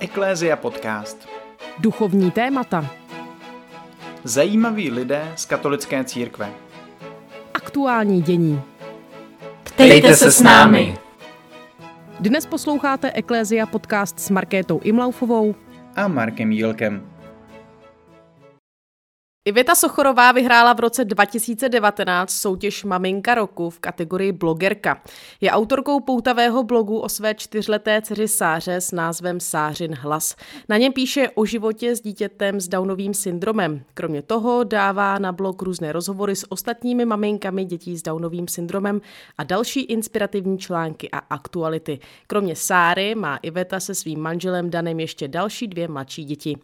Eklézia podcast. Duchovní témata. Zajímaví lidé z katolické církve. Aktuální dění. Ptejte se s námi. Dnes posloucháte Eklézia podcast s Markétou Imlaufovou A Markem Jílkem. Iveta Sochorová vyhrála v roce 2019 soutěž Maminka roku v kategorii blogerka. Je autorkou poutavého blogu o své čtyřleté dceři Sáře s názvem Sářin hlas. Na něm píše o životě s dítětem s Downovým syndromem. Kromě toho dává na blog různé rozhovory s ostatními maminkami dětí s Downovým syndromem a další inspirativní články a aktuality. Kromě Sáry má Iveta se svým manželem Danem ještě další dvě mladší děti.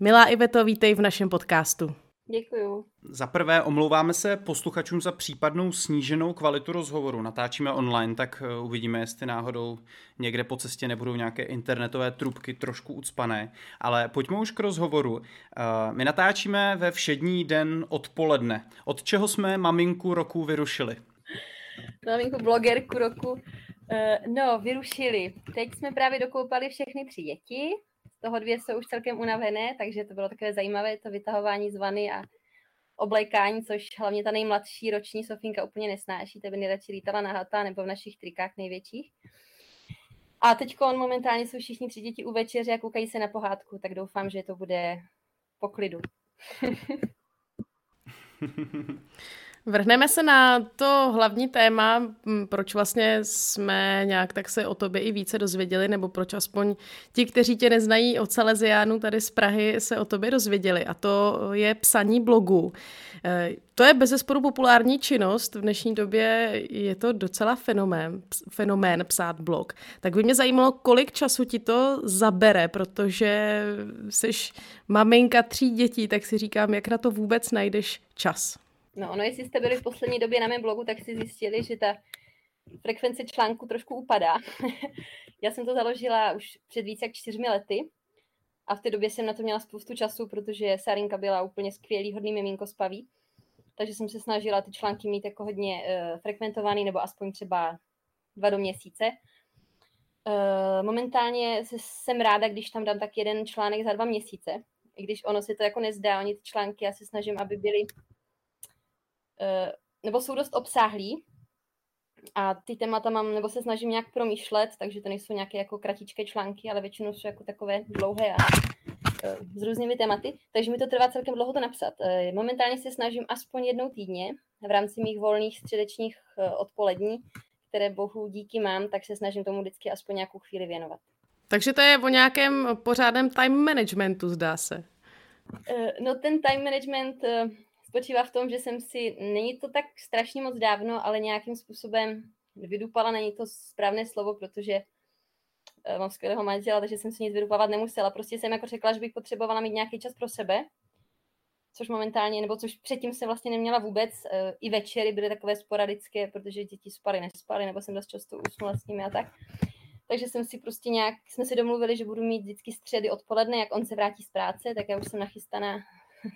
Milá Iveto, vítej v našem podcastu. Děkuju. Za prvé omlouváme se posluchačům za případnou sníženou kvalitu rozhovoru. Natáčíme online, tak eh, uvidíme, jestli náhodou někde po cestě nebudou nějaké internetové trubky trošku ucpané. Ale pojďme už k rozhovoru. Eh, my natáčíme ve všední den odpoledne. Od čeho jsme maminku roku vyrušili? Maminku blogerku roku. Eh, no, vyrušili. Teď jsme právě dokoupali všechny tři děti toho dvě jsou už celkem unavené, takže to bylo takové zajímavé, to vytahování z vany a oblékání, což hlavně ta nejmladší roční Sofinka úplně nesnáší, to by nejradši lítala na hata nebo v našich trikách největších. A teď momentálně jsou všichni tři děti u večeře a koukají se na pohádku, tak doufám, že to bude po klidu. Vrhneme se na to hlavní téma, proč vlastně jsme nějak tak se o tobě i více dozvěděli, nebo proč aspoň ti, kteří tě neznají od Salesiánu tady z Prahy, se o tobě dozvěděli. A to je psaní blogu. E, to je bezesporu populární činnost. V dnešní době je to docela fenomén, fenomén psát blog. Tak by mě zajímalo, kolik času ti to zabere, protože jsi maminka tří dětí, tak si říkám, jak na to vůbec najdeš čas. No ono, jestli jste byli v poslední době na mém blogu, tak si zjistili, že ta frekvence článku trošku upadá. Já jsem to založila už před více jak čtyřmi lety a v té době jsem na to měla spoustu času, protože Sarinka byla úplně skvělý, hodný miminko spaví. Takže jsem se snažila ty články mít jako hodně uh, frekventovaný, nebo aspoň třeba dva do měsíce. Uh, momentálně jsem ráda, když tam dám tak jeden článek za dva měsíce, i když ono se to jako nezdá, oni ty články, já se snažím, aby byly nebo jsou dost obsáhlí a ty témata mám, nebo se snažím nějak promýšlet, takže to nejsou nějaké jako kratičké články, ale většinou jsou jako takové dlouhé a eh, s různými tématy, takže mi to trvá celkem dlouho to napsat. Eh, momentálně se snažím aspoň jednou týdně v rámci mých volných středečních odpolední, které bohu díky mám, tak se snažím tomu vždycky aspoň nějakou chvíli věnovat. Takže to je o nějakém pořádném time managementu, zdá se. No ten time management spočívá v tom, že jsem si, není to tak strašně moc dávno, ale nějakým způsobem vydupala, není to správné slovo, protože uh, mám skvělého manžela, takže jsem si nic vydupávat nemusela. Prostě jsem jako řekla, že bych potřebovala mít nějaký čas pro sebe, což momentálně, nebo což předtím se vlastně neměla vůbec. Uh, I večery byly takové sporadické, protože děti spaly, nespaly, nebo jsem dost často usnula s nimi a tak. Takže jsem si prostě nějak, jsme si domluvili, že budu mít vždycky středy odpoledne, jak on se vrátí z práce, tak já už jsem nachystaná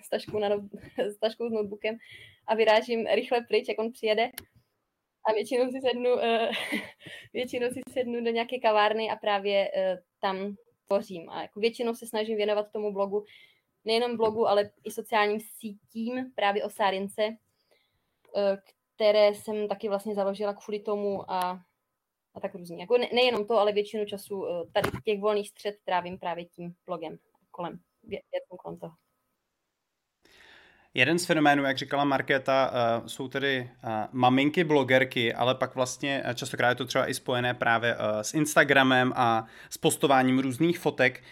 s taškou, na, s taškou s notebookem a vyrážím rychle pryč, jak on přijede. A většinou si sednu, uh, většinou si sednu do nějaké kavárny a právě uh, tam tvořím. A jako většinou se snažím věnovat tomu blogu, nejenom blogu, ale i sociálním sítím právě o Sárince, uh, které jsem taky vlastně založila kvůli tomu a, a tak různě. Jako ne, nejenom to, ale většinu času tady těch volných střed trávím právě tím blogem kolem, věcem kolem toho. Jeden z fenoménů, jak říkala Markéta, uh, jsou tedy uh, maminky, blogerky, ale pak vlastně uh, častokrát je to třeba i spojené právě s Instagramem a s postováním různých fotek.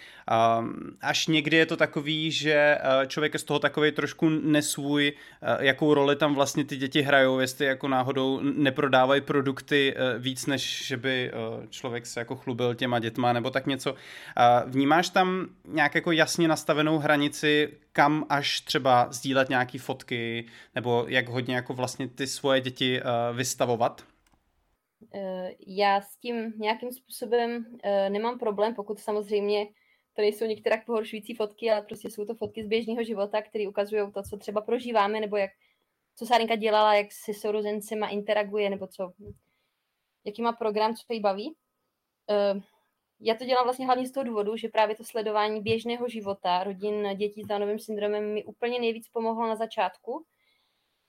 Um, až někdy je to takový, že uh, člověk je z toho takový trošku nesvůj, uh, jakou roli tam vlastně ty děti hrajou, jestli jako náhodou neprodávají produkty uh, víc, než že by člověk se jako chlubil těma dětma nebo tak něco. Vnímáš tam nějak jako jasně nastavenou hranici, kam až třeba sdílet nějaký fotky, nebo jak hodně jako vlastně ty svoje děti vystavovat? Já s tím nějakým způsobem nemám problém, pokud samozřejmě to nejsou některé pohoršující fotky, ale prostě jsou to fotky z běžného života, které ukazují to, co třeba prožíváme, nebo jak, co Sárinka dělala, jak se sourozencema interaguje, nebo co, jaký má program, co jí baví. Uh, já to dělám vlastně hlavně z toho důvodu, že právě to sledování běžného života rodin dětí s Downovým syndromem mi úplně nejvíc pomohlo na začátku,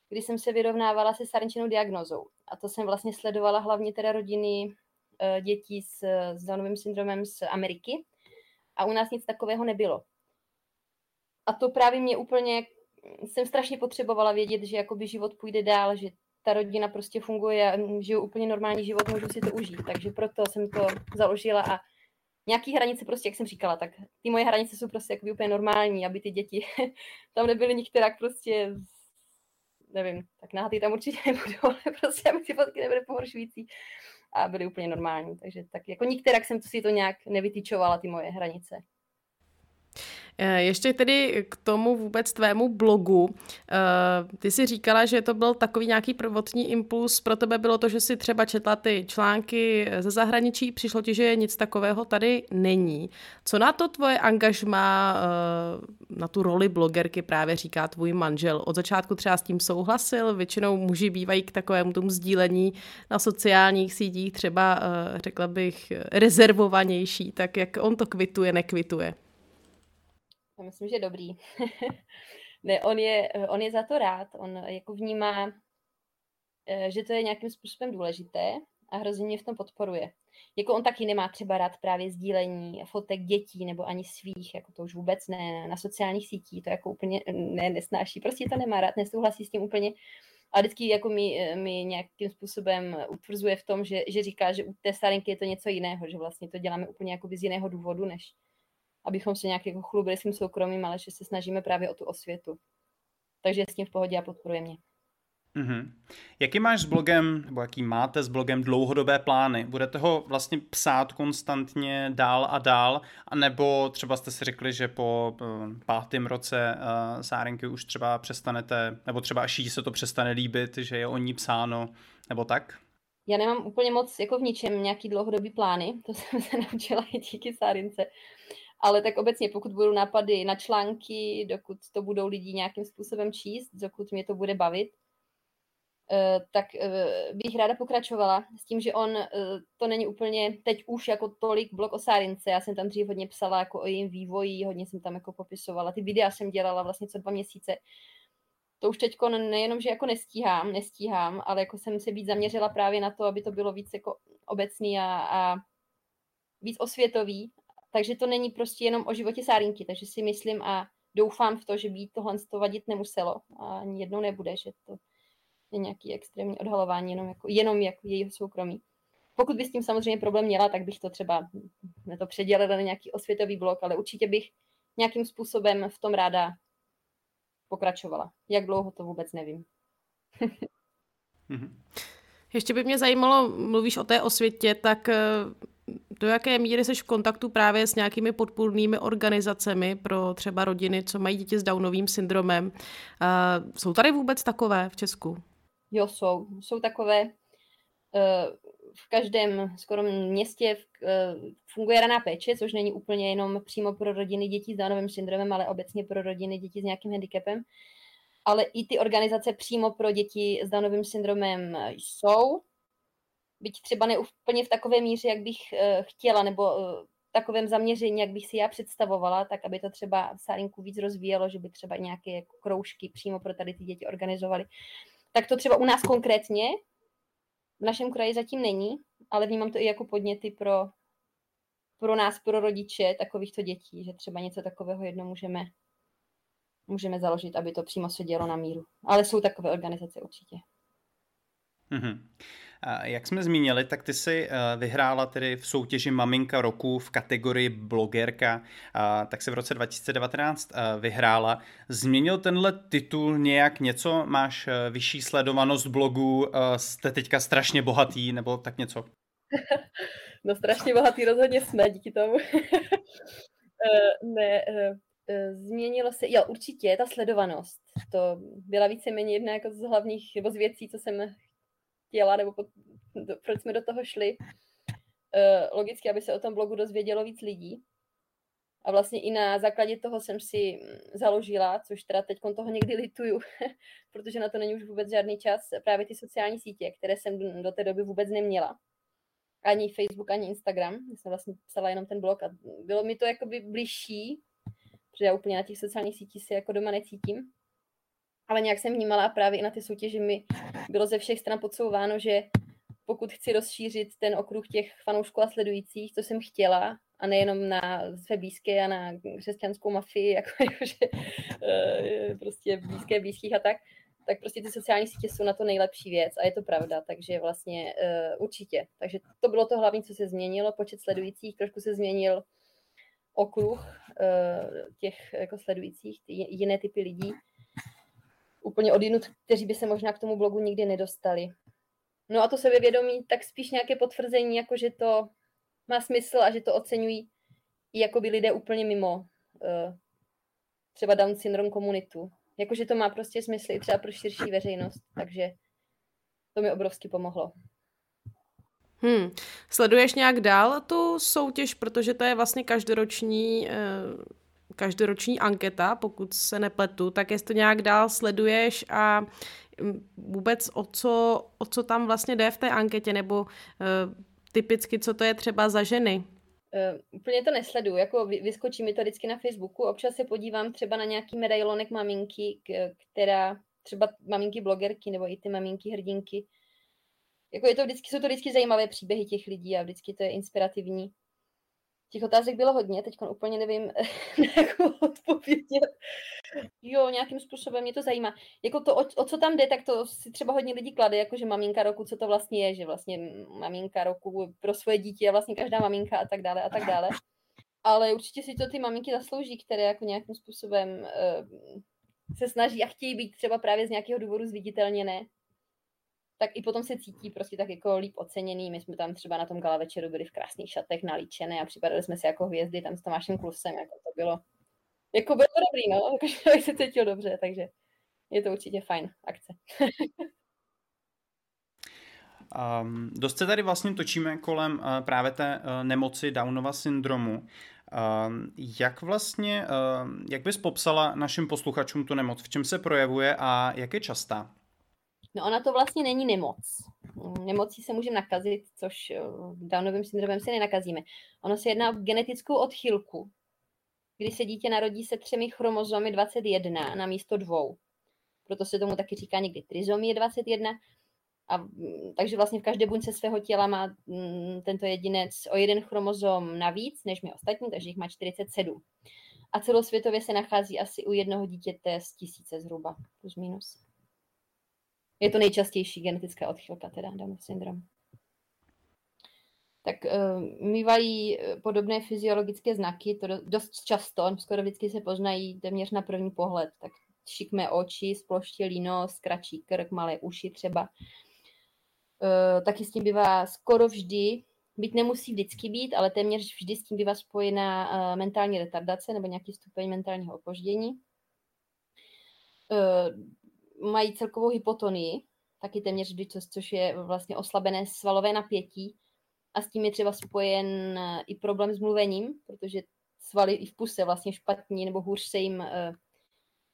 kdy jsem se vyrovnávala se sarinčinou diagnozou. A to jsem vlastně sledovala hlavně teda rodiny uh, dětí s, s Downovým syndromem z Ameriky. A u nás nic takového nebylo. A to právě mě úplně, jsem strašně potřebovala vědět, že jakoby život půjde dál, že ta rodina prostě funguje a žiju úplně normální život, můžu si to užít. Takže proto jsem to založila a nějaký hranice prostě, jak jsem říkala, tak ty moje hranice jsou prostě jakoby úplně normální, aby ty děti tam nebyly nikterak prostě nevím, tak náhatý tam určitě nebudou, ale prostě, aby ty fotky nebyly pohoršující a byly úplně normální. Takže tak jako nikterak jsem to si to nějak nevytýčovala, ty moje hranice. Eh, ještě tedy k tomu vůbec tvému blogu. Eh, ty si říkala, že to byl takový nějaký prvotní impuls, pro tebe bylo to, že si třeba četla ty články ze zahraničí, přišlo ti, že nic takového tady není. Co na to tvoje angažma, eh, na tu roli blogerky právě říká tvůj manžel? Od začátku třeba s tím souhlasil, většinou muži bývají k takovému tomu sdílení na sociálních sítích třeba, řekla bych, rezervovanější, tak jak on to kvituje, nekvituje? Já myslím, že dobrý. ne, on je, on je za to rád. On jako vnímá, eh, že to je nějakým způsobem důležité a hrozně mě v tom podporuje. Jako on taky nemá třeba rád právě sdílení fotek dětí nebo ani svých, jako to už vůbec ne, na sociálních sítích, to jako úplně ne, nesnáší, prostě to nemá rád, nesouhlasí s tím úplně. A vždycky jako mi, mi nějakým způsobem utvrzuje v tom, že, že říká, že u té starinky je to něco jiného, že vlastně to děláme úplně jako z jiného důvodu, než, abychom se nějak jako chlubili svým soukromím, ale že se snažíme právě o tu osvětu. Takže s tím v pohodě a podporuje mě. Mm-hmm. Jaký máš s blogem, nebo jaký máte s blogem dlouhodobé plány? Budete ho vlastně psát konstantně dál a dál, anebo třeba jste si řekli, že po uh, pátém roce uh, Sárenky už třeba přestanete, nebo třeba až jí se to přestane líbit, že je o ní psáno, nebo tak? Já nemám úplně moc jako v ničem nějaký dlouhodobý plány, to jsem se naučila i díky Sárince ale tak obecně, pokud budou nápady na články, dokud to budou lidi nějakým způsobem číst, dokud mě to bude bavit, eh, tak eh, bych ráda pokračovala s tím, že on eh, to není úplně teď už jako tolik blok o Sárince. Já jsem tam dřív hodně psala jako o jejím vývoji, hodně jsem tam jako popisovala. Ty videa jsem dělala vlastně co dva měsíce. To už teď nejenom, že jako nestíhám, nestíhám, ale jako jsem se víc zaměřila právě na to, aby to bylo víc jako obecný a, a víc osvětový takže to není prostě jenom o životě Sárinky, takže si myslím a doufám v to, že by tohle to vadit nemuselo a ani jednou nebude, že to je nějaký extrémní odhalování jenom jako, jenom jako jejího soukromí. Pokud by s tím samozřejmě problém měla, tak bych to třeba ne to předělila na nějaký osvětový blok, ale určitě bych nějakým způsobem v tom ráda pokračovala. Jak dlouho to vůbec nevím. Ještě by mě zajímalo, mluvíš o té osvětě, tak eh, do jaké míry jsi v kontaktu právě s nějakými podpůrnými organizacemi pro třeba rodiny, co mají děti s Downovým syndromem. Jsou tady vůbec takové v Česku? Jo, jsou. Jsou takové. Uh, v každém skoro městě uh, funguje raná péče, což není úplně jenom přímo pro rodiny dětí s Downovým syndromem, ale obecně pro rodiny dětí s nějakým handicapem. Ale i ty organizace přímo pro děti s Downovým syndromem jsou byť třeba neúplně v takové míře, jak bych uh, chtěla, nebo uh, takovém zaměření, jak bych si já představovala, tak aby to třeba v Sálinku víc rozvíjelo, že by třeba nějaké jako kroužky přímo pro tady ty děti organizovali. Tak to třeba u nás konkrétně v našem kraji zatím není, ale vnímám to i jako podněty pro, pro nás, pro rodiče takovýchto dětí, že třeba něco takového jedno můžeme, můžeme založit, aby to přímo se dělo na míru. Ale jsou takové organizace určitě. Mm-hmm. Jak jsme zmínili, tak ty si eh, vyhrála tedy v soutěži Maminka roku v kategorii blogerka, tak se v roce 2019 eh, vyhrála. Změnil tenhle titul nějak něco? Máš eh, vyšší sledovanost blogu, jste teďka strašně bohatý nebo tak něco? No strašně bohatý rozhodně jsme díky tomu. ne, změnilo se, jo určitě, ta sledovanost. To byla víceméně jedna jako z hlavních, nebo z věcí, co jsem chtěla, nebo pod, do, proč jsme do toho šli. Uh, logicky, aby se o tom blogu dozvědělo víc lidí. A vlastně i na základě toho jsem si mm, založila, což teda teď toho někdy lituju, protože na to není už vůbec žádný čas, právě ty sociální sítě, které jsem do té doby vůbec neměla. ani Facebook, ani Instagram. Já jsem vlastně psala jenom ten blog a bylo mi to jakoby bližší, protože já úplně na těch sociálních sítích se jako doma necítím. Ale nějak jsem vnímala právě i na ty soutěži mi bylo ze všech stran podsouváno, že pokud chci rozšířit ten okruh těch fanoušků a sledujících, co jsem chtěla, a nejenom na své blízké a na křesťanskou mafii, jako, jakože eh, prostě blízké blízkých a tak, tak prostě ty sociální sítě jsou na to nejlepší věc a je to pravda, takže vlastně uh, určitě. Takže to bylo to hlavní, co se změnilo, počet sledujících, trošku se změnil okruh uh, těch jako sledujících, jiné typy lidí, úplně odinut, kteří by se možná k tomu blogu nikdy nedostali. No a to sebevědomí, tak spíš nějaké potvrzení, jako že to má smysl a že to oceňují i jakoby lidé úplně mimo uh, třeba Down syndrom komunitu. Jakože to má prostě smysl i třeba pro širší veřejnost, takže to mi obrovsky pomohlo. Hmm. Sleduješ nějak dál tu soutěž, protože to je vlastně každoroční, eh, každoroční anketa, pokud se nepletu, tak jestli to nějak dál sleduješ a mm, vůbec o co, o co tam vlastně jde v té anketě, nebo eh, typicky, co to je třeba za ženy? Uh, úplně to nesleduju, jako vyskočí mi to vždycky na Facebooku, občas se podívám třeba na nějaký medailonek maminky, která, třeba maminky blogerky, nebo i ty maminky hrdinky, jako je to vždycky, jsou to vždycky zajímavé příběhy těch lidí a vždycky to je inspirativní. Těch otázek bylo hodně, teď úplně nevím, jakou odpovědět. Jo, nějakým způsobem mě to zajímá. Jako to, o, o, co tam jde, tak to si třeba hodně lidí klade, jako že maminka roku, co to vlastně je, že vlastně maminka roku pro svoje dítě je vlastně každá maminka a tak dále a tak dále. Ale určitě si to ty maminky zaslouží, které jako nějakým způsobem uh, se snaží a chtějí být třeba právě z nějakého důvodu zviditelněné tak i potom se cítí prostě tak jako líp oceněný. My jsme tam třeba na tom gala večeru byli v krásných šatech nalíčené a připadali jsme si jako hvězdy tam s Tomášem Klusem, jako to bylo, jako bylo dobrý, no, člověk se cítil dobře, takže je to určitě fajn akce. Um, dost se tady vlastně točíme kolem uh, právě té uh, nemoci Downova syndromu. Uh, jak vlastně, uh, jak bys popsala našim posluchačům tu nemoc? V čem se projevuje a jak je častá? No ona to vlastně není nemoc. Nemocí se můžeme nakazit, což eh, Downovým syndromem se nenakazíme. Ono se jedná o genetickou odchylku, kdy se dítě narodí se třemi chromozomy 21 na místo dvou. Proto se tomu taky říká někdy trizomie 21. A, mm, takže vlastně v každé buňce svého těla má mm, tento jedinec o jeden chromozom navíc, než my ostatní, takže jich má 47. A celosvětově se nachází asi u jednoho dítěte z tisíce zhruba, plus minus. Je to nejčastější genetická odchylka, teda Downov syndrom. Tak uh, mývají eh, podobné fyziologické znaky, to dost často, skoro vždycky se poznají téměř na první pohled. Tak šikmé oči, sploštělý nos, kratší krk, malé uši třeba. Uh, taky s tím bývá skoro vždy, byť nemusí vždycky být, ale téměř vždy s tím bývá spojená uh, mentální retardace nebo nějaký stupeň mentálního opoždění. Uh, mají celkovou hypotonii, taky téměř vždy, což, je vlastně oslabené svalové napětí a s tím je třeba spojen eh, i problém s mluvením, protože svaly i v puse vlastně špatně nebo hůř se jim uh,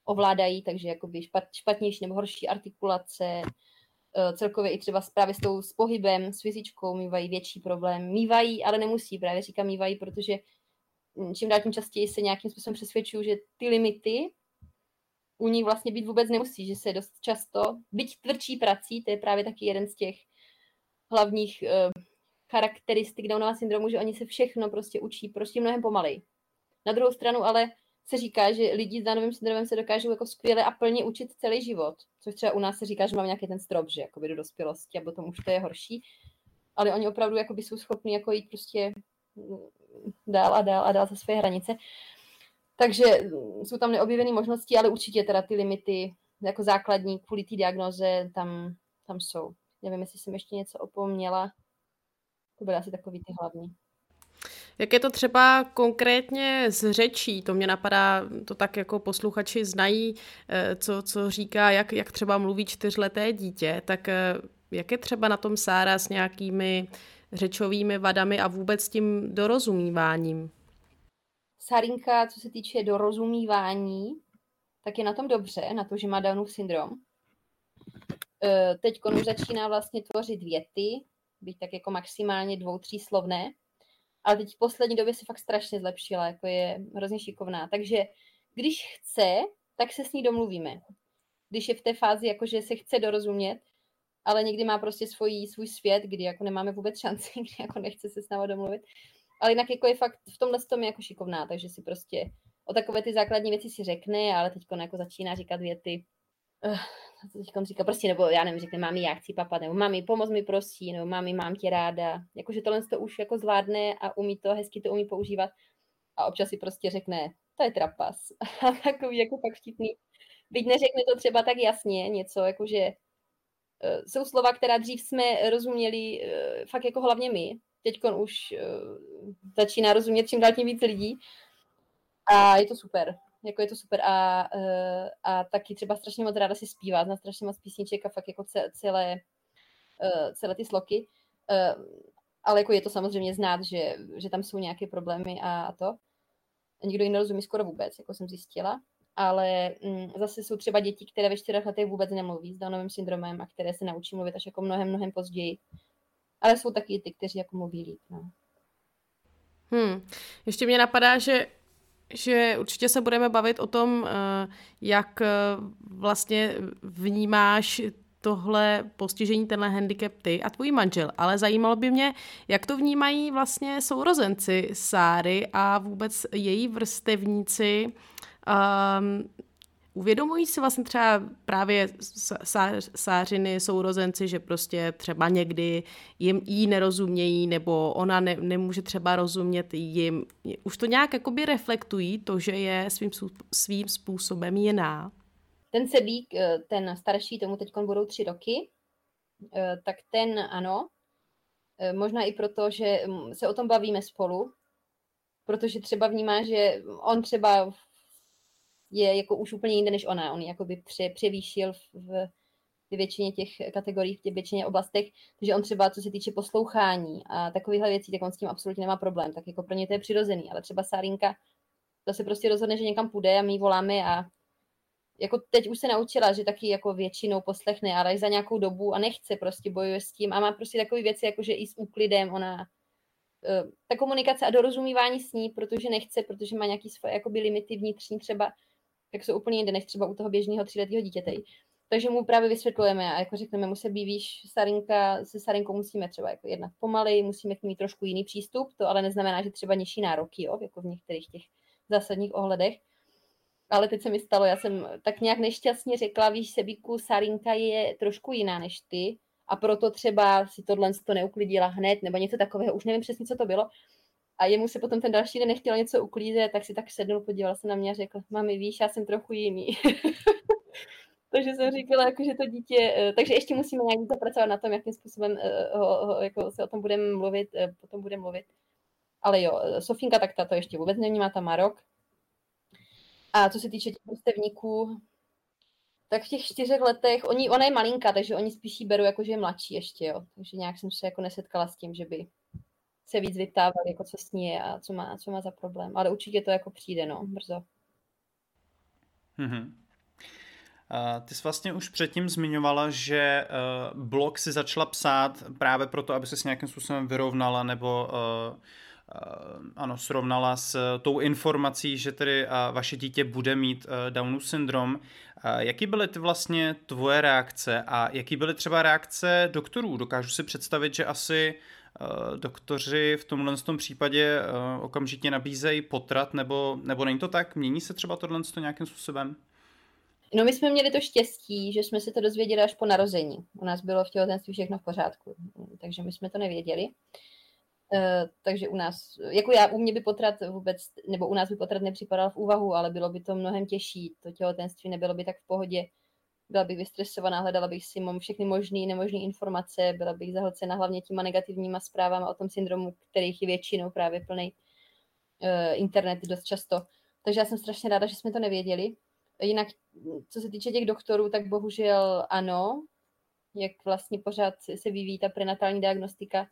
ovládají, takže jakoby špat, špatnější nebo horší artikulace, uh, celkově i třeba právě s tou s pohybem, s fyzičkou mývají větší problém. Mývají, ale nemusí, právě říkám mývají, protože hm, čím dál tím častěji se nějakým způsobem přesvědčují, že ty limity u ní vlastně být vůbec nemusí, že se dost často, byť tvrdší prací, to je právě taky jeden z těch hlavních uh, charakteristik Downova syndromu, že oni se všechno prostě učí prostě mnohem pomalej. Na druhou stranu ale se říká, že lidi s Downovým syndromem se dokážou jako skvěle a plně učit celý život, což třeba u nás se říká, že máme nějaký ten strop, že jakoby do dospělosti a potom už to je horší, ale oni opravdu jakoby jsou schopni jako jít prostě dál a dál a dál za své hranice. Takže jsou tam neobjevené možnosti, ale určitě teda ty limity jako základní kvůli té diagnoze tam, tam jsou. Nevím, jestli jsem ještě něco opomněla. To byly asi takový ty hlavní. Jak je to třeba konkrétně z řečí? To mě napadá, to tak jako posluchači znají, eh, co, co říká, jak, jak třeba mluví čtyřleté dítě, tak eh, jak je třeba na tom Sára s nějakými řečovými vadami a vůbec tím dorozumíváním? Sarinka, co se týče dorozumívání, tak je na tom dobře, na to, že má Downův syndrom. E, teď už začíná vlastně tvořit věty, být tak jako maximálně dvou, tří slovné, ale teď v poslední době se fakt strašně zlepšila, jako je hrozně šikovná. Takže když chce, tak se s ní domluvíme. Když je v té fázi, jako že se chce dorozumět, ale někdy má prostě svůj, svůj svět, kdy jako nemáme vůbec šanci, kdy jako nechce se s náma domluvit. Ale jinak jako je fakt v tomhle tom je jako šikovná, takže si prostě o takové ty základní věci si řekne, ale teď jako začíná říkat věty, uh, teď říká prostě, nebo já nevím, řekne, mami, já chci papat, nebo mami, pomoz mi prosí, nebo mami, mám tě ráda. Jakože tohle to už jako zvládne a umí to, hezky to umí používat. A občas si prostě řekne, to je trapas. A takový jako fakt vtipný. Byť neřekne to třeba tak jasně, něco jakože uh, jsou slova, která dřív jsme rozuměli uh, fakt jako hlavně my. Teď už uh, začíná rozumět čím dál tím víc lidí. A je to super jako je to super a, eh, a taky třeba strašně moc ráda si zpívá, zná strašně moc písniček a fakt jako celé, eh, celé ty sloky, eh, ale jako je to samozřejmě znát, že, že tam jsou nějaké problémy a, a to. Nikdo ji nerozumí skoro vůbec, jako jsem zjistila, ale mm, zase jsou třeba děti, které ve čtyřech letech vůbec nemluví s Downovým syndromem a které se naučí mluvit až jako mnohem, mnohem později. Ale jsou taky ty, kteří jako mluví líp. No. Hmm. Ještě mě napadá, že že určitě se budeme bavit o tom, eh, jak eh, vlastně vnímáš tohle postižení, tenhle handicap ty a tvůj manžel. Ale zajímalo by mě, jak to vnímají vlastně sourozenci Sáry a vůbec její vrstevníci. Um, Uvědomují si vlastně třeba právě sářiny, sourozenci, že prostě třeba někdy jim jí nerozumějí, nebo ona ne, nemůže třeba rozumět jim. Už to nějak jakoby reflektují to, že je svým, svým způsobem jiná? Ten Sebík, eh, ten starší, tomu teď budou tři roky, eh, tak ten ano. Eh, možná i proto, že mm, se o tom bavíme spolu, protože třeba vnímá, že on třeba je jako už úplně jinde než ona. On jako by pře, převýšil v, v většině těch kategorií, v těch většině oblastech, takže on třeba, co se týče poslouchání a takovýchhle věcí, tak on s tím absolutně nemá problém, tak jako pro ně to je přirozený, ale třeba Sárinka, to se prostě rozhodne, že někam půjde a my voláme a jako teď už se naučila, že taky jako většinou poslechne, ale za nějakou dobu a nechce, prostě bojuje s tím a má prostě takové věci, jako že i s úklidem ona eh, ta komunikace a dorozumívání s ní, protože nechce, protože má nějaký svoje jakoby limity vnitřní třeba, tak jsou úplně jinde než třeba u toho běžného tříletého dítěte. Takže mu právě vysvětlujeme a jako řekneme mu se víš, Sarinka, se Sarinkou musíme třeba jako jednat pomaly, musíme k ní trošku jiný přístup, to ale neznamená, že třeba nižší nároky, jo, jako v některých těch zásadních ohledech. Ale teď se mi stalo, já jsem tak nějak nešťastně řekla, víš, Sebíku, Sarinka je trošku jiná než ty a proto třeba si tohle to neuklidila hned, nebo něco takového, už nevím přesně, co to bylo, a jemu se potom ten další den nechtěl něco uklízet, tak si tak sednul, podíval se na mě a řekl, mami, víš, já jsem trochu jiný. takže jsem říkala, jako, že to dítě, eh, takže ještě musíme nějak zapracovat na tom, jakým způsobem eh, ho, ho, jako se o tom budeme mluvit, eh, potom budeme mluvit. Ale jo, Sofinka tak ta to ještě vůbec nevnímá, ta má rok. A co se týče těch vrstevníků, tak v těch čtyřech letech, oni, ona je malinká, takže oni spíš jí berou jako, že je mladší ještě, jo. Takže nějak jsem se jako nesetkala s tím, že by se víc vyptávat, jako co s ní je a co má, co má za problém. Ale určitě to jako přijde, no, brzo. Mm-hmm. Uh, ty jsi vlastně už předtím zmiňovala, že uh, blog si začala psát právě proto, aby se s nějakým způsobem vyrovnala nebo uh, ano, srovnala s tou informací, že tedy vaše dítě bude mít Downův syndrom. Jaký byly ty vlastně tvoje reakce a jaký byly třeba reakce doktorů? Dokážu si představit, že asi uh, doktoři v tomhle tom případě eh, okamžitě nabízejí potrat, nebo, nebo není to tak? Mění se třeba tohle nějakým způsobem? No my jsme měli to štěstí, že jsme se to dozvěděli až po narození. U nás bylo v těhotenství všechno v pořádku, takže my jsme to nevěděli. Uh, takže u nás, jako já, u mě by potrat vůbec, nebo u nás by potrat nepřipadal v úvahu, ale bylo by to mnohem těžší. To těhotenství nebylo by tak v pohodě byla bych vystresovaná, hledala bych si všechny možné nemožné informace, byla bych zahlcena hlavně těma negativníma zprávami o tom syndromu, kterých je většinou právě plný uh, internet dost často. Takže já jsem strašně ráda, že jsme to nevěděli. Jinak, co se týče těch doktorů, tak bohužel ano, jak vlastně pořád se vyvíjí ta prenatální diagnostika,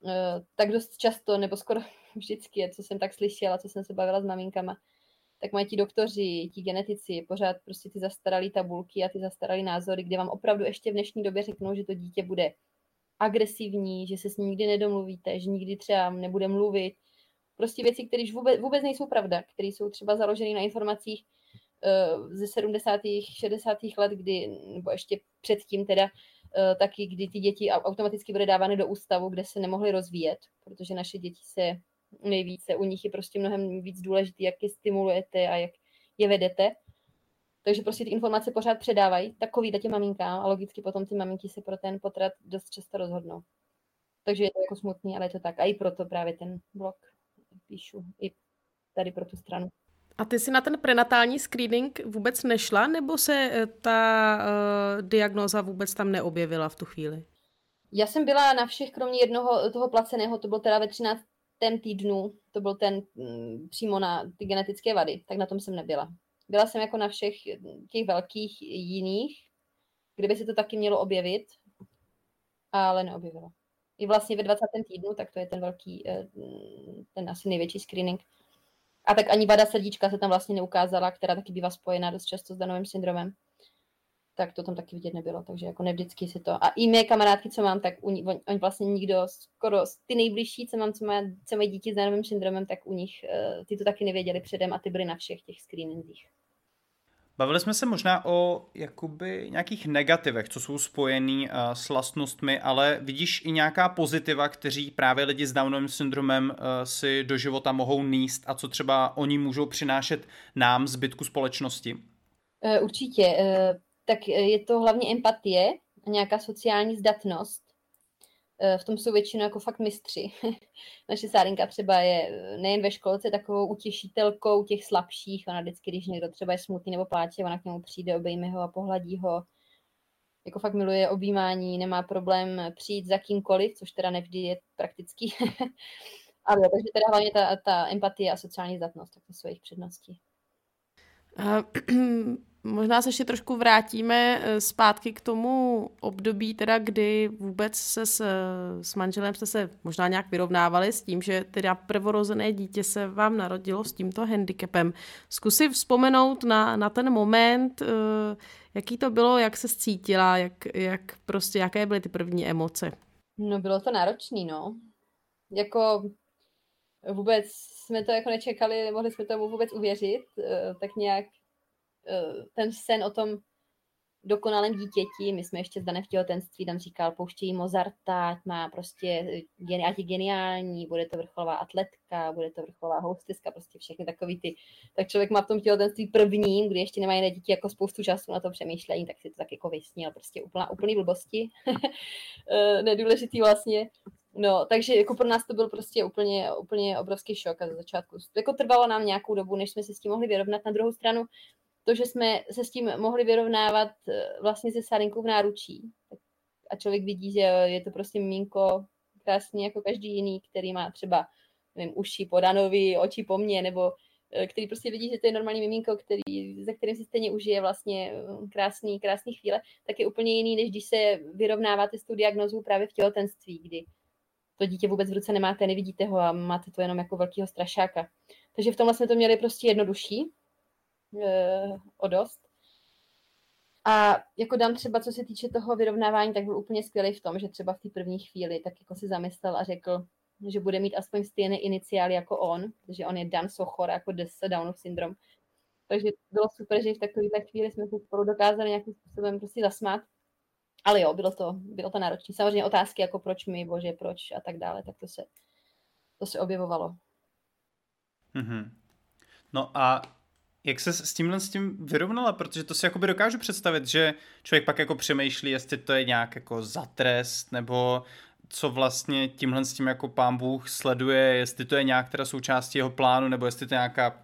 uh, tak dost často, nebo skoro vždycky, co jsem tak slyšela, co jsem se bavila s maminkama, tak mají ti doktoři, ti genetici pořád prostě ty zastaralé tabulky a ty zastaralé názory, kde vám opravdu ještě v dnešní době řeknou, že to dítě bude agresivní, že se s ním nikdy nedomluvíte, že nikdy třeba nebude mluvit. Prostě věci, které vůbec, vůbec nejsou pravda, které jsou třeba založeny na informacích uh, ze 70. 60. let, kdy, nebo ještě předtím teda, uh, taky, kdy ty děti automaticky byly dávány do ústavu, kde se nemohly rozvíjet, protože naše děti se nejvíce, u nich je prostě mnohem víc důležité, jak je stimulujete a jak je vedete. Takže prostě ty informace pořád předávají takový těm maminkám a logicky potom ty maminky se pro ten potrat dost často rozhodnou. Takže je to jako smutný, ale je to tak. A i proto právě ten blog píšu, i tady pro tu stranu. A ty jsi na ten prenatální screening vůbec nešla, nebo se eh, ta uh, diagnóza vůbec tam neobjevila v tu chvíli? Já jsem byla na všech, kromě jednoho toho placeného, to bylo teda ve 13. týdnu, to byl ten m, přímo na ty genetické vady, tak na tom jsem nebyla. Byla jsem jako na všech těch velkých jiných, kdyby se to taky mělo objevit, ale neobjevilo. I vlastně ve 20. týdnu, tak to je ten velký, eh, ten asi největší screening. A tak ani vada srdíčka se tam vlastně neukázala, která taky bývá spojená dost často s danovým syndromem. Tak to tam taky vidět nebylo, takže jako nevždycky si to. A i mé kamarádky, co mám, tak oni, oni vlastně nikdo, skoro ty nejbližší, co mám, co, má, co mají dítě s danovým syndromem, tak u nich uh, ty to taky nevěděli předem a ty byly na všech těch screeningích. Bavili jsme se možná o jakoby nějakých negativech, co jsou spojený uh, s vlastnostmi, ale vidíš i nějaká pozitiva, kteří právě lidi s Downovým syndromem uh, si do života mohou níst a co třeba oni můžou přinášet nám, zbytku společnosti? Určitě. Tak je to hlavně empatie a nějaká sociální zdatnost. Eh, v tom jsou většinou jako fakt mistři. Naše Sárinka třeba je eh, nejen ve školce takovou utěšitelkou těch slabších. Ona vždycky, když někdo třeba je smutný nebo pláče, ona k němu přijde, obejme ho a pohladí ho. Jako fakt miluje objímání, nemá problém přijít za kýmkoliv, což teda nevždy je praktický. Ale takže teda hlavně ta, ta empatie a sociální zdatnost, tak to jsou jejich přednosti. Možná se ještě trošku vrátíme eh, zpátky k tomu období, teda kdy vůbec se s, s manželem jste se možná nějak vyrovnávali s tím, že teda prvorozené dítě se vám narodilo s tímto handicapem. Zkusy vzpomenout na, na ten moment, eh, jaký to bylo, jak se cítila, jak, jak prostě, jaké byly ty první emoce. No bylo to náročný, no. Jako vůbec jsme to jako nečekali, nemohli jsme tomu vůbec uvěřit, eh, tak nějak Eh, ten sen o tom dokonalém dítěti, my jsme ještě zdané v těhotenství, tam říkal, pouštějí Mozarta, ať má prostě, ať je geniální, bude to vrcholová atletka, bude to vrcholová hosteska, prostě všechny takový ty, tak člověk má v tom těhotenství prvním, kdy ještě nemá jiné děti jako spoustu času na to přemýšlení, tak si to tak jako vysnil, prostě úplná, úplný blbosti, eh, nedůležitý vlastně. No, takže jako pro nás to byl prostě úplně, úplně obrovský šok a za začátku. Jako trvalo nám nějakou dobu, než jsme se s tím mohli vyrovnat. Na druhou stranu, to, že jsme se s tím mohli vyrovnávat eh, vlastně se Sarinkou v náručí. A člověk vidí, že je to prostě mínko krásně jako každý jiný, který má třeba nevím, uši po Danovi, oči po mně, nebo eh, který prostě vidí, že to je normální miminko, který, za kterým si stejně užije vlastně eh, krásný, krásný chvíle, tak je úplně jiný, než když se vyrovnáváte s tou diagnozou právě v těhotenství, kdy to dítě vůbec v ruce nemáte, nevidíte ho a máte to jenom jako velkého strašáka. Takže v tomhle jsme to měli prostě jednodušší, o dost. A jako dám třeba, co se týče toho vyrovnávání, tak byl úplně skvělý v tom, že třeba v té první chvíli tak jako si zamyslel a řekl, že bude mít aspoň stejné iniciály jako on, protože on je Dan Sochor, jako DS Downov syndrom. Takže bylo super, že v takovéhle chvíli jsme se spolu dokázali nějakým způsobem prostě zasmát. Ale jo, bylo to, bylo to náročné. Samozřejmě otázky jako proč mi, bože, proč a tak dále, tak to se, to se objevovalo. Mm-hmm. No a jak se s tímhle s tím vyrovnala? Protože to si jakoby dokážu představit, že člověk pak jako přemýšlí, jestli to je nějak jako za trest, nebo co vlastně tímhle s tím jako pán Bůh sleduje, jestli to je nějak teda součástí jeho plánu, nebo jestli to je nějaká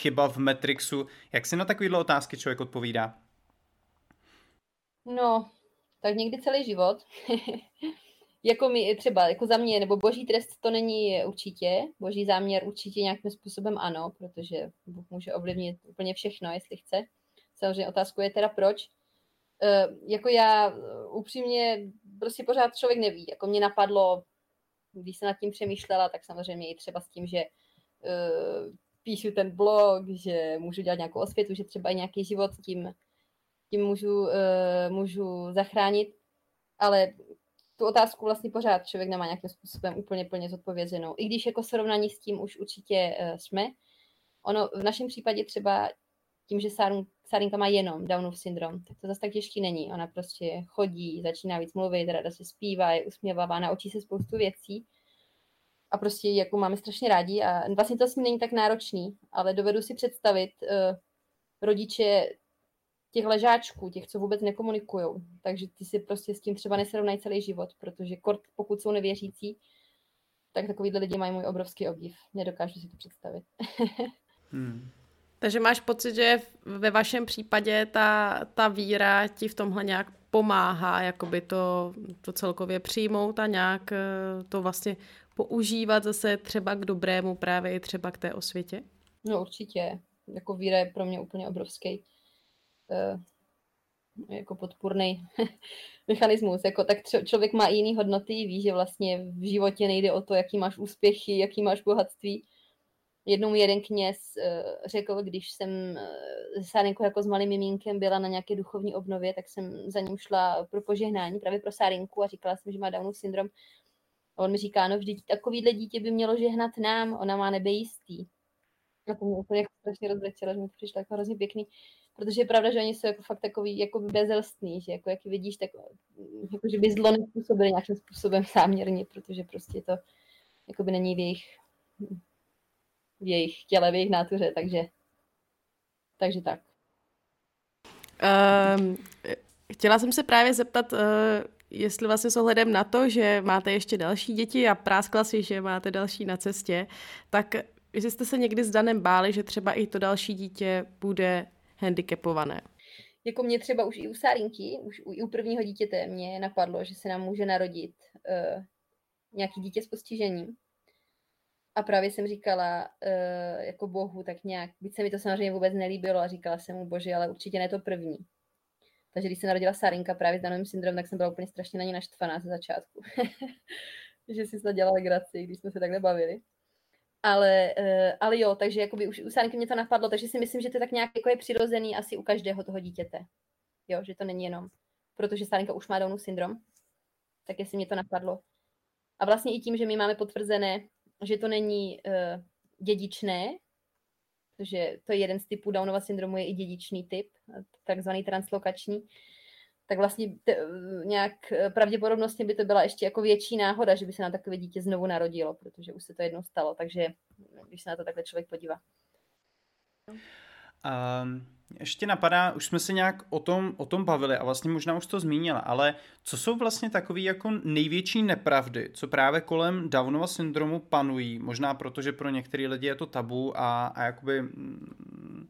chyba v Matrixu. Jak si na takovéhle otázky člověk odpovídá? No, tak někdy celý život. jako mi třeba, jako za mě, nebo boží trest to není určitě, boží záměr určitě nějakým způsobem ano, protože Bůh může ovlivnit úplně všechno, jestli chce. Samozřejmě otázku je teda proč. Uh, jako já upřímně prostě pořád člověk neví. Jako mě napadlo, když jsem nad tím přemýšlela, tak samozřejmě i třeba s tím, že uh, píšu ten blog, že můžu dělat nějakou osvětu, že třeba i nějaký život tím, tím můžu, uh, můžu zachránit. Ale tu otázku vlastně pořád člověk nemá nějakým způsobem úplně plně zodpovězenou. I když jako srovnání s tím už určitě uh, jsme. Ono v našem případě třeba tím, že Sarinka má jenom Downův syndrom, tak to zase tak těžký není. Ona prostě chodí, začíná víc mluvit, rada se zpívá, je usměvavá, naučí se spoustu věcí a prostě jako máme strašně rádi a vlastně to s ním není tak náročný, ale dovedu si představit uh, rodiče těch ležáčků, těch, co vůbec nekomunikují. Takže ty si prostě s tím třeba nesrovnají celý život, protože kort, pokud jsou nevěřící, tak takovýhle lidi mají můj obrovský obdiv. Nedokážu si to představit. hmm. Takže máš pocit, že ve vašem případě ta, ta víra ti v tomhle nějak pomáhá, jakoby to, to celkově přijmout a nějak eh, to vlastně používat zase třeba k dobrému právě i třeba k té osvětě? No určitě. Jako víra je pro mě úplně obrovský uh, jako podpůrný mechanismus. Jako, tak člověk má jiný hodnoty, ví, že vlastně v životě nejde o to, jaký máš úspěchy, jaký máš bohatství. Jednou jeden kněz uh, řekl, když jsem uh, Sárinko jako s malým mimínkem byla na nějaké duchovní obnově, tak jsem za ním šla pro požehnání, právě pro Sárinku a říkala jsem, že má Downův syndrom. A on mi říká, no vždyť takovýhle dítě by mělo žehnat nám, ona má nebejistý. A to mě úplně jako strašně rozbrečelo, že mi to přišlo jako hrozně pěkný, protože je pravda, že oni jsou jako fakt takový jako bezelstný, že jako jak vidíš, tak jako, že by zlo nepůsobili nějakým způsobem záměrně, protože prostě to jako by není v jejich, v jejich těle, v jejich nátuře, takže takže tak. Um, chtěla jsem se právě zeptat, uh, jestli vlastně s ohledem na to, že máte ještě další děti a práskla si, že máte další na cestě, tak jestli jste se někdy s Danem báli, že třeba i to další dítě bude handicapované? Jako mě třeba už i u Sárinky, už u, i u prvního dítěte mě napadlo, že se nám může narodit uh, nějaký dítě s postižením. A právě jsem říkala uh, jako bohu tak nějak, byť se mi to samozřejmě vůbec nelíbilo a říkala jsem mu, bože, ale určitě ne to první. Takže když se narodila Sarinka právě s Danovým syndromem, tak jsem byla úplně strašně na ní naštvaná ze začátku. že si snad dělala graci, když jsme se takhle bavili. Ale, uh, ale jo, takže jakoby už u Sarinky mě to napadlo, takže si myslím, že to tak nějak jako je přirozený asi u každého toho dítěte. Jo, že to není jenom, protože Sarinka už má Downův syndrom, tak jestli mě to napadlo. A vlastně i tím, že my máme potvrzené, že to není uh, dědičné, protože to je jeden z typů Downova syndromu, je i dědičný typ, takzvaný translokační, tak vlastně te, nějak pravděpodobnostně by to byla ještě jako větší náhoda, že by se na takové dítě znovu narodilo, protože už se to jednou stalo, takže když se na to takhle člověk podívá. Um, ještě napadá, už jsme se nějak o tom, o tom bavili a vlastně možná už to zmínila, ale co jsou vlastně takové jako největší nepravdy, co právě kolem Downova syndromu panují, možná protože pro některé lidi je to tabu a, a jakoby mm,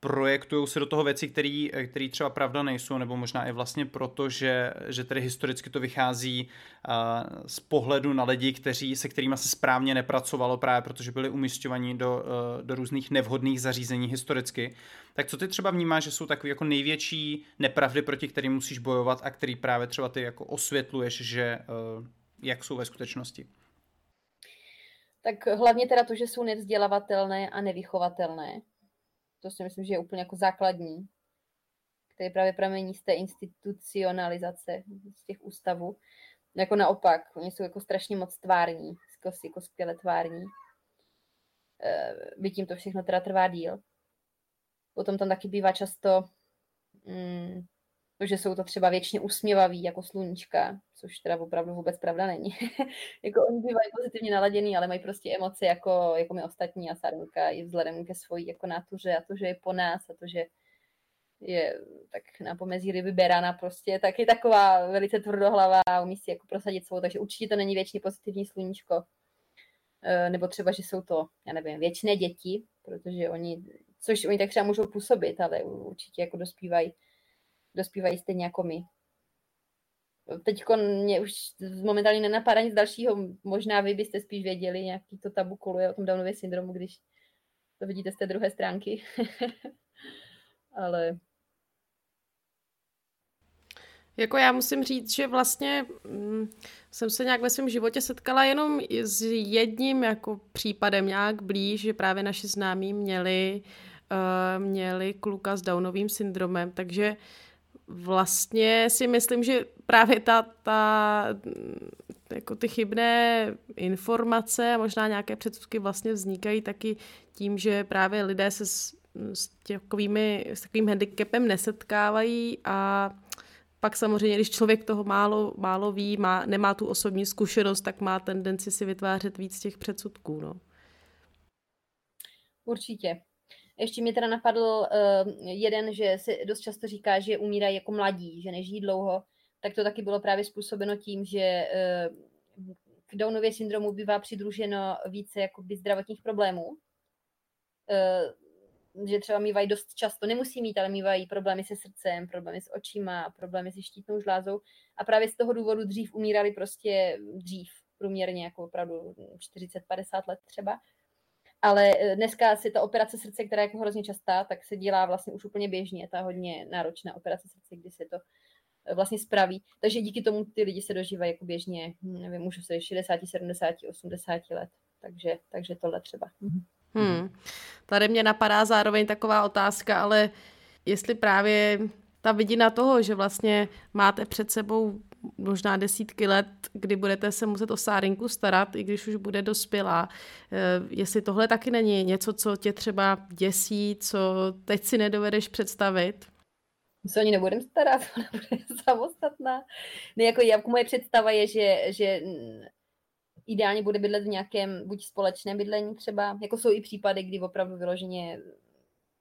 projektují se do toho věci, které třeba pravda nejsou, nebo možná i vlastně proto, že, že tedy historicky to vychází uh, z pohledu na lidi, kteří, se kterými se správně nepracovalo právě protože byli umístěvaní do, uh, do různých nevhodných zařízení historicky. Tak co ty třeba vnímáš, že jsou takové jako největší nepravdy, proti kterým musíš bojovat a který právě třeba ty jako osvětluješ, že uh, jak jsou ve skutečnosti? Tak hlavně teda to, že jsou nevzdělavatelné a nevychovatelné to si myslím, že je úplně jako základní, který právě pramení z té institucionalizace, z těch ústavů. Jako naopak, oni jsou jako strašně moc tvární, jako, jako skvěle tvární. Byť tím to všechno teda trvá díl. Potom tam taky bývá často, mm, že jsou to třeba věčně usměvaví, jako sluníčka, což teda opravdu vůbec pravda není. jako oni bývají pozitivně naladěný, ale mají prostě emoce jako, jako my ostatní a Sarunka i vzhledem ke svojí jako nátuře a to, že je po nás a to, že je tak na pomezí ryby berana prostě, tak je taková velice tvrdohlavá a umí si jako prosadit svou, takže určitě to není věčně pozitivní sluníčko. E, nebo třeba, že jsou to, já nevím, věčné děti, protože oni, což oni tak třeba můžou působit, ale určitě jako dospívají, dospívají stejně jako my teď mě už momentálně nenapadá nic dalšího. Možná vy byste spíš věděli, nějaký to tabu koluje o tom Downově syndromu, když to vidíte z té druhé stránky. Ale jako já musím říct, že vlastně mm, jsem se nějak ve svém životě setkala jenom s jedním jako případem nějak blíž, že právě naši známí měli, uh, měli kluka s Downovým syndromem, takže vlastně si myslím, že právě ta, ta jako ty chybné informace a možná nějaké předsudky vlastně vznikají taky tím, že právě lidé se s, s, těkovými, s takovým handicapem nesetkávají a pak samozřejmě, když člověk toho málo, málo ví, má, nemá tu osobní zkušenost, tak má tendenci si vytvářet víc těch předsudků. No. Určitě. Ještě mě teda napadl uh, jeden, že se dost často říká, že umírají jako mladí, že nežijí dlouho, tak to taky bylo právě způsobeno tím, že uh, k Downově syndromu bývá přidruženo více jakoby zdravotních problémů. Uh, že třeba mývají dost často, nemusí mít, ale mývají problémy se srdcem, problémy s očima, problémy se štítnou žlázou a právě z toho důvodu dřív umírali prostě dřív, průměrně jako opravdu 40-50 let třeba. Ale e, dneska si ta operace srdce, která je jako hrozně častá, tak se dělá vlastně už úplně běžně, ta hodně náročná operace srdce, kdy se to e, vlastně spraví. Takže díky tomu ty lidi se dožívají jako běžně, nevím, můžu se 60, 70, 80 let. Takže, takže tohle třeba. Mhm. Hmm. Tady mě napadá zároveň taková otázka, ale jestli právě ta vidina toho, že vlastně máte před sebou možná desítky let, kdy budete se muset o Sárinku starat, i když už bude dospělá. Eh, jestli tohle taky není něco, co tě třeba děsí, co teď si nedovedeš představit? My se ní nebudeme starat, ona bude samostatná. Ne, jako, jako moje představa je, že, že ideálně bude bydlet v nějakém buď společném bydlení třeba, jako jsou i případy, kdy opravdu vyloženě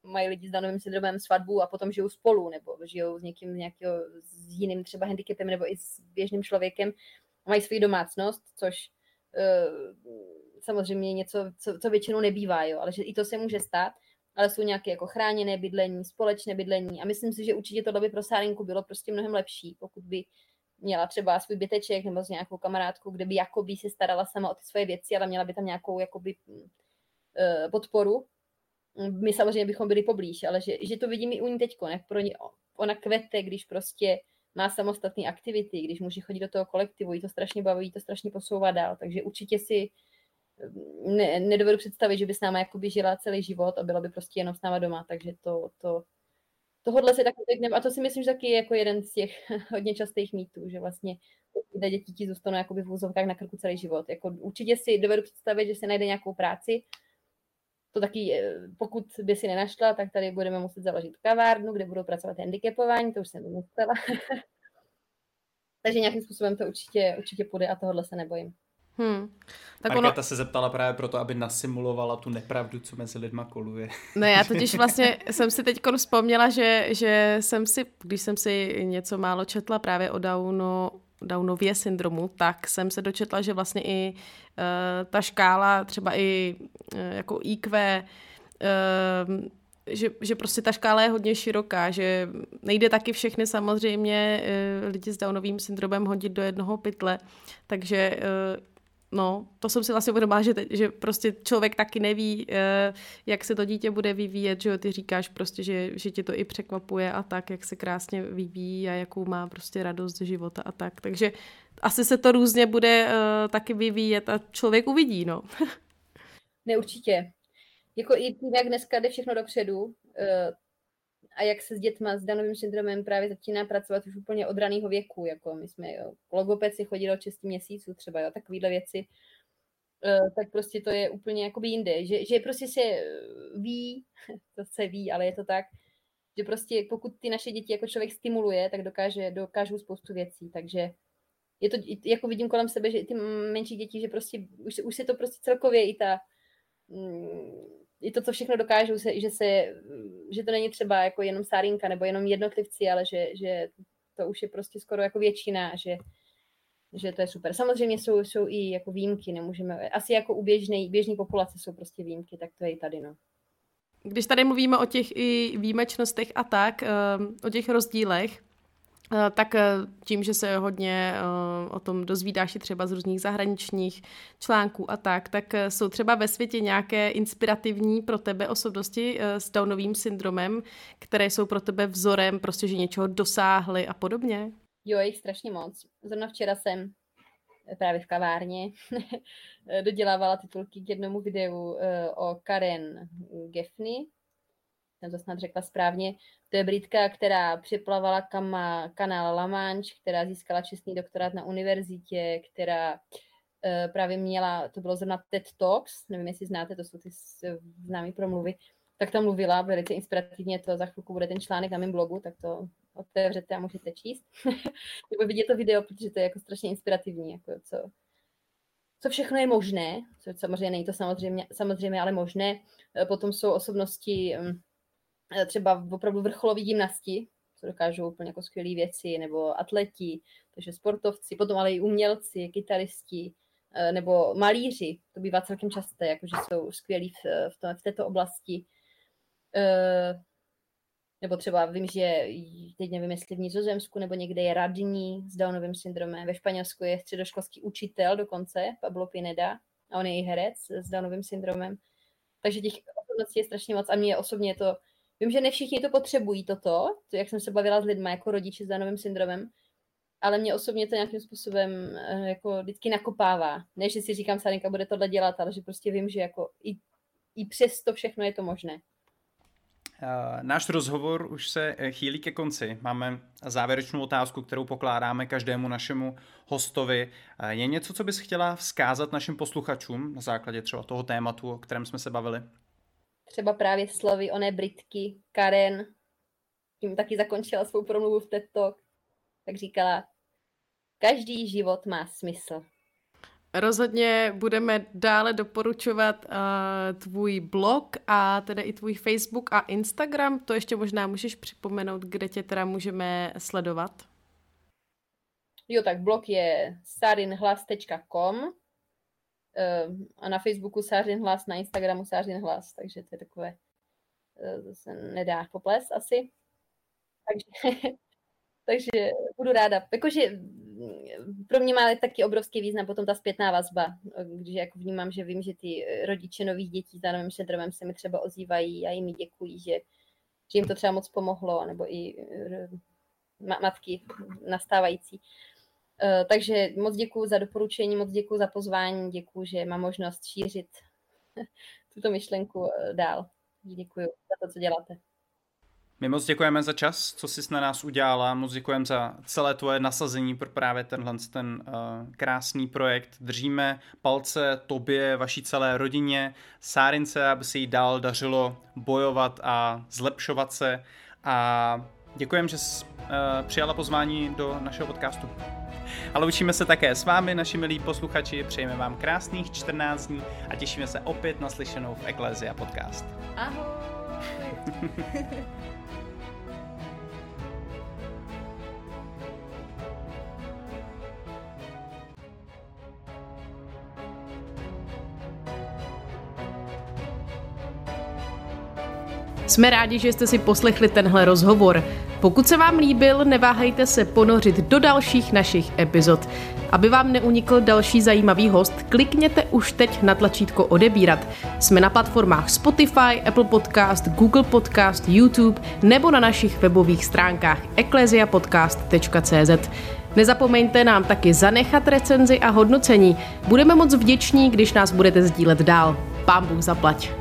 mají lidi s danovým syndromem svatbu a potom žijou spolu, nebo žijou s někým nějakého, s jiným třeba handicapem, nebo i s běžným člověkem, mají svou domácnost, což uh, samozřejmě něco, co, co většinou nebývá, jo, ale že i to se může stát, ale jsou nějaké jako chráněné bydlení, společné bydlení a myslím si, že určitě tohle by pro Sárinku bylo prostě mnohem lepší, pokud by měla třeba svůj byteček nebo s nějakou kamarádkou, kde by jakoby se starala sama o ty svoje věci, ale měla by tam nějakou jakoby uh, podporu. My samozřejmě bychom byli poblíž, ale že, že to vidím i u ní teďko, jak pro ní, ona kvete, když prostě má samostatné aktivity, když může chodit do toho kolektivu, jí to strašně baví, jí to strašně posouvá dál, takže určitě si ne, nedovedu představit, že by s náma jakoby žila celý život a byla by prostě jenom s náma doma, takže to, to, tohohle si taky zvykneme a to si myslím, že taky je jako jeden z těch hodně častých mýtů, že vlastně ty děti ti zůstanou jakoby v úzovkách na krku celý život. Jako určitě si dovedu představit, že se najde nějakou práci, to taky, eh, pokud by si nenašla, tak tady budeme muset založit kavárnu, kde budou pracovat handicapování, to už jsem vymyslela. Takže nějakým způsobem to určitě, určitě půjde a tohohle se nebojím. Hmm. Tak Markéta ono... se zeptala právě proto, aby nasimulovala tu nepravdu, co mezi lidma koluje. Ne, já totiž vlastně jsem si teď vzpomněla, že, že jsem si, když jsem si něco málo četla právě o Downu, Downově syndromu, tak jsem se dočetla, že vlastně i uh, ta škála, třeba i uh, jako IQ, uh, že, že prostě ta škála je hodně široká, že nejde taky všechny samozřejmě lidi s Downovým syndromem hodit do jednoho pytle, takže No, to jsem si vlastně uvědomila, že, že prostě člověk taky neví, eh, jak se to dítě bude vyvíjet, že jo, ty říkáš prostě, že, že tě to i překvapuje a tak, jak se krásně vyvíjí a jakou má prostě radost z života a tak, takže asi se to různě bude uh, taky vyvíjet a člověk uvidí, no. ne, určitě. Jako i tím, jak dneska jde všechno dopředu, uh, a jak se s dětma s Danovým syndromem právě začíná pracovat už úplně od raného věku, jako my jsme, jo, logoped chodili od 6 měsíců třeba, jo, takovýhle věci, uh, tak prostě to je úplně jakoby jinde, že, že prostě se ví, to se ví, ale je to tak, že prostě pokud ty naše děti jako člověk stimuluje, tak dokáže, dokážou spoustu věcí, takže je to, jako vidím kolem sebe, že ty menší děti, že prostě už, už se to prostě celkově i ta mm, i to, co všechno dokážou, se, že, se, že to není třeba jako jenom sárinka nebo jenom jednotlivci, ale že, že to už je prostě skoro jako většina, že, že to je super. Samozřejmě jsou, jsou i jako výjimky, nemůžeme, asi jako u běžné, běžné populace jsou prostě výjimky, tak to je i tady, no. Když tady mluvíme o těch i výjimečnostech a tak, ehm, o těch rozdílech, Eh, tak eh, tím, že se hodně eh, o tom dozvídáš i třeba z různých zahraničních článků a tak, tak jsou třeba ve světě nějaké inspirativní pro tebe osobnosti s Downovým syndromem, které jsou pro tebe vzorem, prostě, že něčeho dosáhly a podobně? Jo, jich strašně moc. Zrovna včera jsem právě v kavárně dodělávala titulky k jednomu videu o Karen Geffny, jsem to snad řekla správně. To je Britka, která přeplavala kama, kanál La Manche, která získala čestný doktorát na univerzitě, která uh, právě měla, to bylo zrovna TED Talks, nevím, jestli znáte, to jsou ty známé promluvy, tak tam mluvila velice inspirativně, to za chvilku bude ten článek na mém blogu, tak to otevřete a můžete číst. Nebo vidět to video, protože to je jako strašně inspirativní, jako co, co všechno je možné, co samozřejmě není to samozřejmě, samozřejmě ale možné. E, potom jsou osobnosti mm, e, třeba opravdu vrcholoví gymnasti, co dokážou úplně jako skvělé věci, nebo atleti, takže sportovci, potom ale i umělci, kytaristi, e, nebo malíři, to bývá celkem časté, jakože jsou skvělí v, v, to, v této oblasti. Nebo třeba vím, že teď nevím, jestli v Nizozemsku nebo někde je radní s Downovým syndromem. Ve Španělsku je středoškolský učitel dokonce, Pablo Pineda, a on je i herec s Downovým syndromem. Takže těch osobností je strašně moc a mě osobně to, vím, že ne všichni to potřebují toto, to, jak jsem se bavila s lidmi jako rodiči s Downovým syndromem, ale mě osobně to nějakým způsobem eh, jako vždycky nakopává. Ne, že si říkám, Sarinka bude tohle dělat, ale že prostě vím, že jako i, i přes to všechno je to možné. Eh, náš rozhovor už se eh, chýlí ke konci. Máme závěrečnou otázku, kterou pokládáme každému našemu hostovi. Je něco, co bys chtěla vzkázat našim posluchačům na základě třeba toho tématu, o kterém jsme se bavili? Třeba právě slovy oné Britky, Karen, tím taky zakončila svou promluvu v TED Talk, tak říkala, každý život má smysl. Rozhodně budeme dále doporučovat uh, tvůj blog a teda i tvůj Facebook a Instagram. To ještě možná můžeš připomenout, kde tě teda můžeme sledovat. Jo, tak blog je sarinhlas.com a na Facebooku Sářinhlas, na Instagramu Sářinhlas, takže to je takové, uh, to se nedá poples asi. Takže, takže budu ráda. Jakože pro mě má taky obrovský význam potom ta zpětná vazba, když jako vnímám, že vím, že ty rodiče nových dětí s Danovým syndromem se mi třeba ozývají a jim děkují, že, že jim to třeba moc pomohlo, nebo i eh, matky nastávající. Eh, takže moc děkuji za doporučení, moc děkuji za pozvání, děkuji, že mám možnost šířit tuto myšlenku eh, dál. Děkuji za to, co děláte. My moc děkujeme za čas, co jsi na nás udělala, moc děkujeme za celé tvoje nasazení pro právě tenhle ten uh, krásný projekt. Držíme palce tobě, vaší celé rodině, Sárince, aby se jí dál dařilo bojovat a zlepšovat se a děkujeme, že jsi uh, přijala pozvání do našeho podcastu. Ale učíme se také s vámi, naši milí posluchači, přejeme vám krásných 14 dní a těšíme se opět na slyšenou v Eklézia podcast. Ahoj! Jsme rádi, že jste si poslechli tenhle rozhovor. Pokud se vám líbil, neváhejte se ponořit do dalších našich epizod. Aby vám neunikl další zajímavý host, klikněte už teď na tlačítko odebírat. Jsme na platformách Spotify, Apple Podcast, Google Podcast, YouTube nebo na našich webových stránkách ecclesiapodcast.cz. Nezapomeňte nám taky zanechat recenzi a hodnocení. Budeme moc vděční, když nás budete sdílet dál. Pán Bůh zaplať.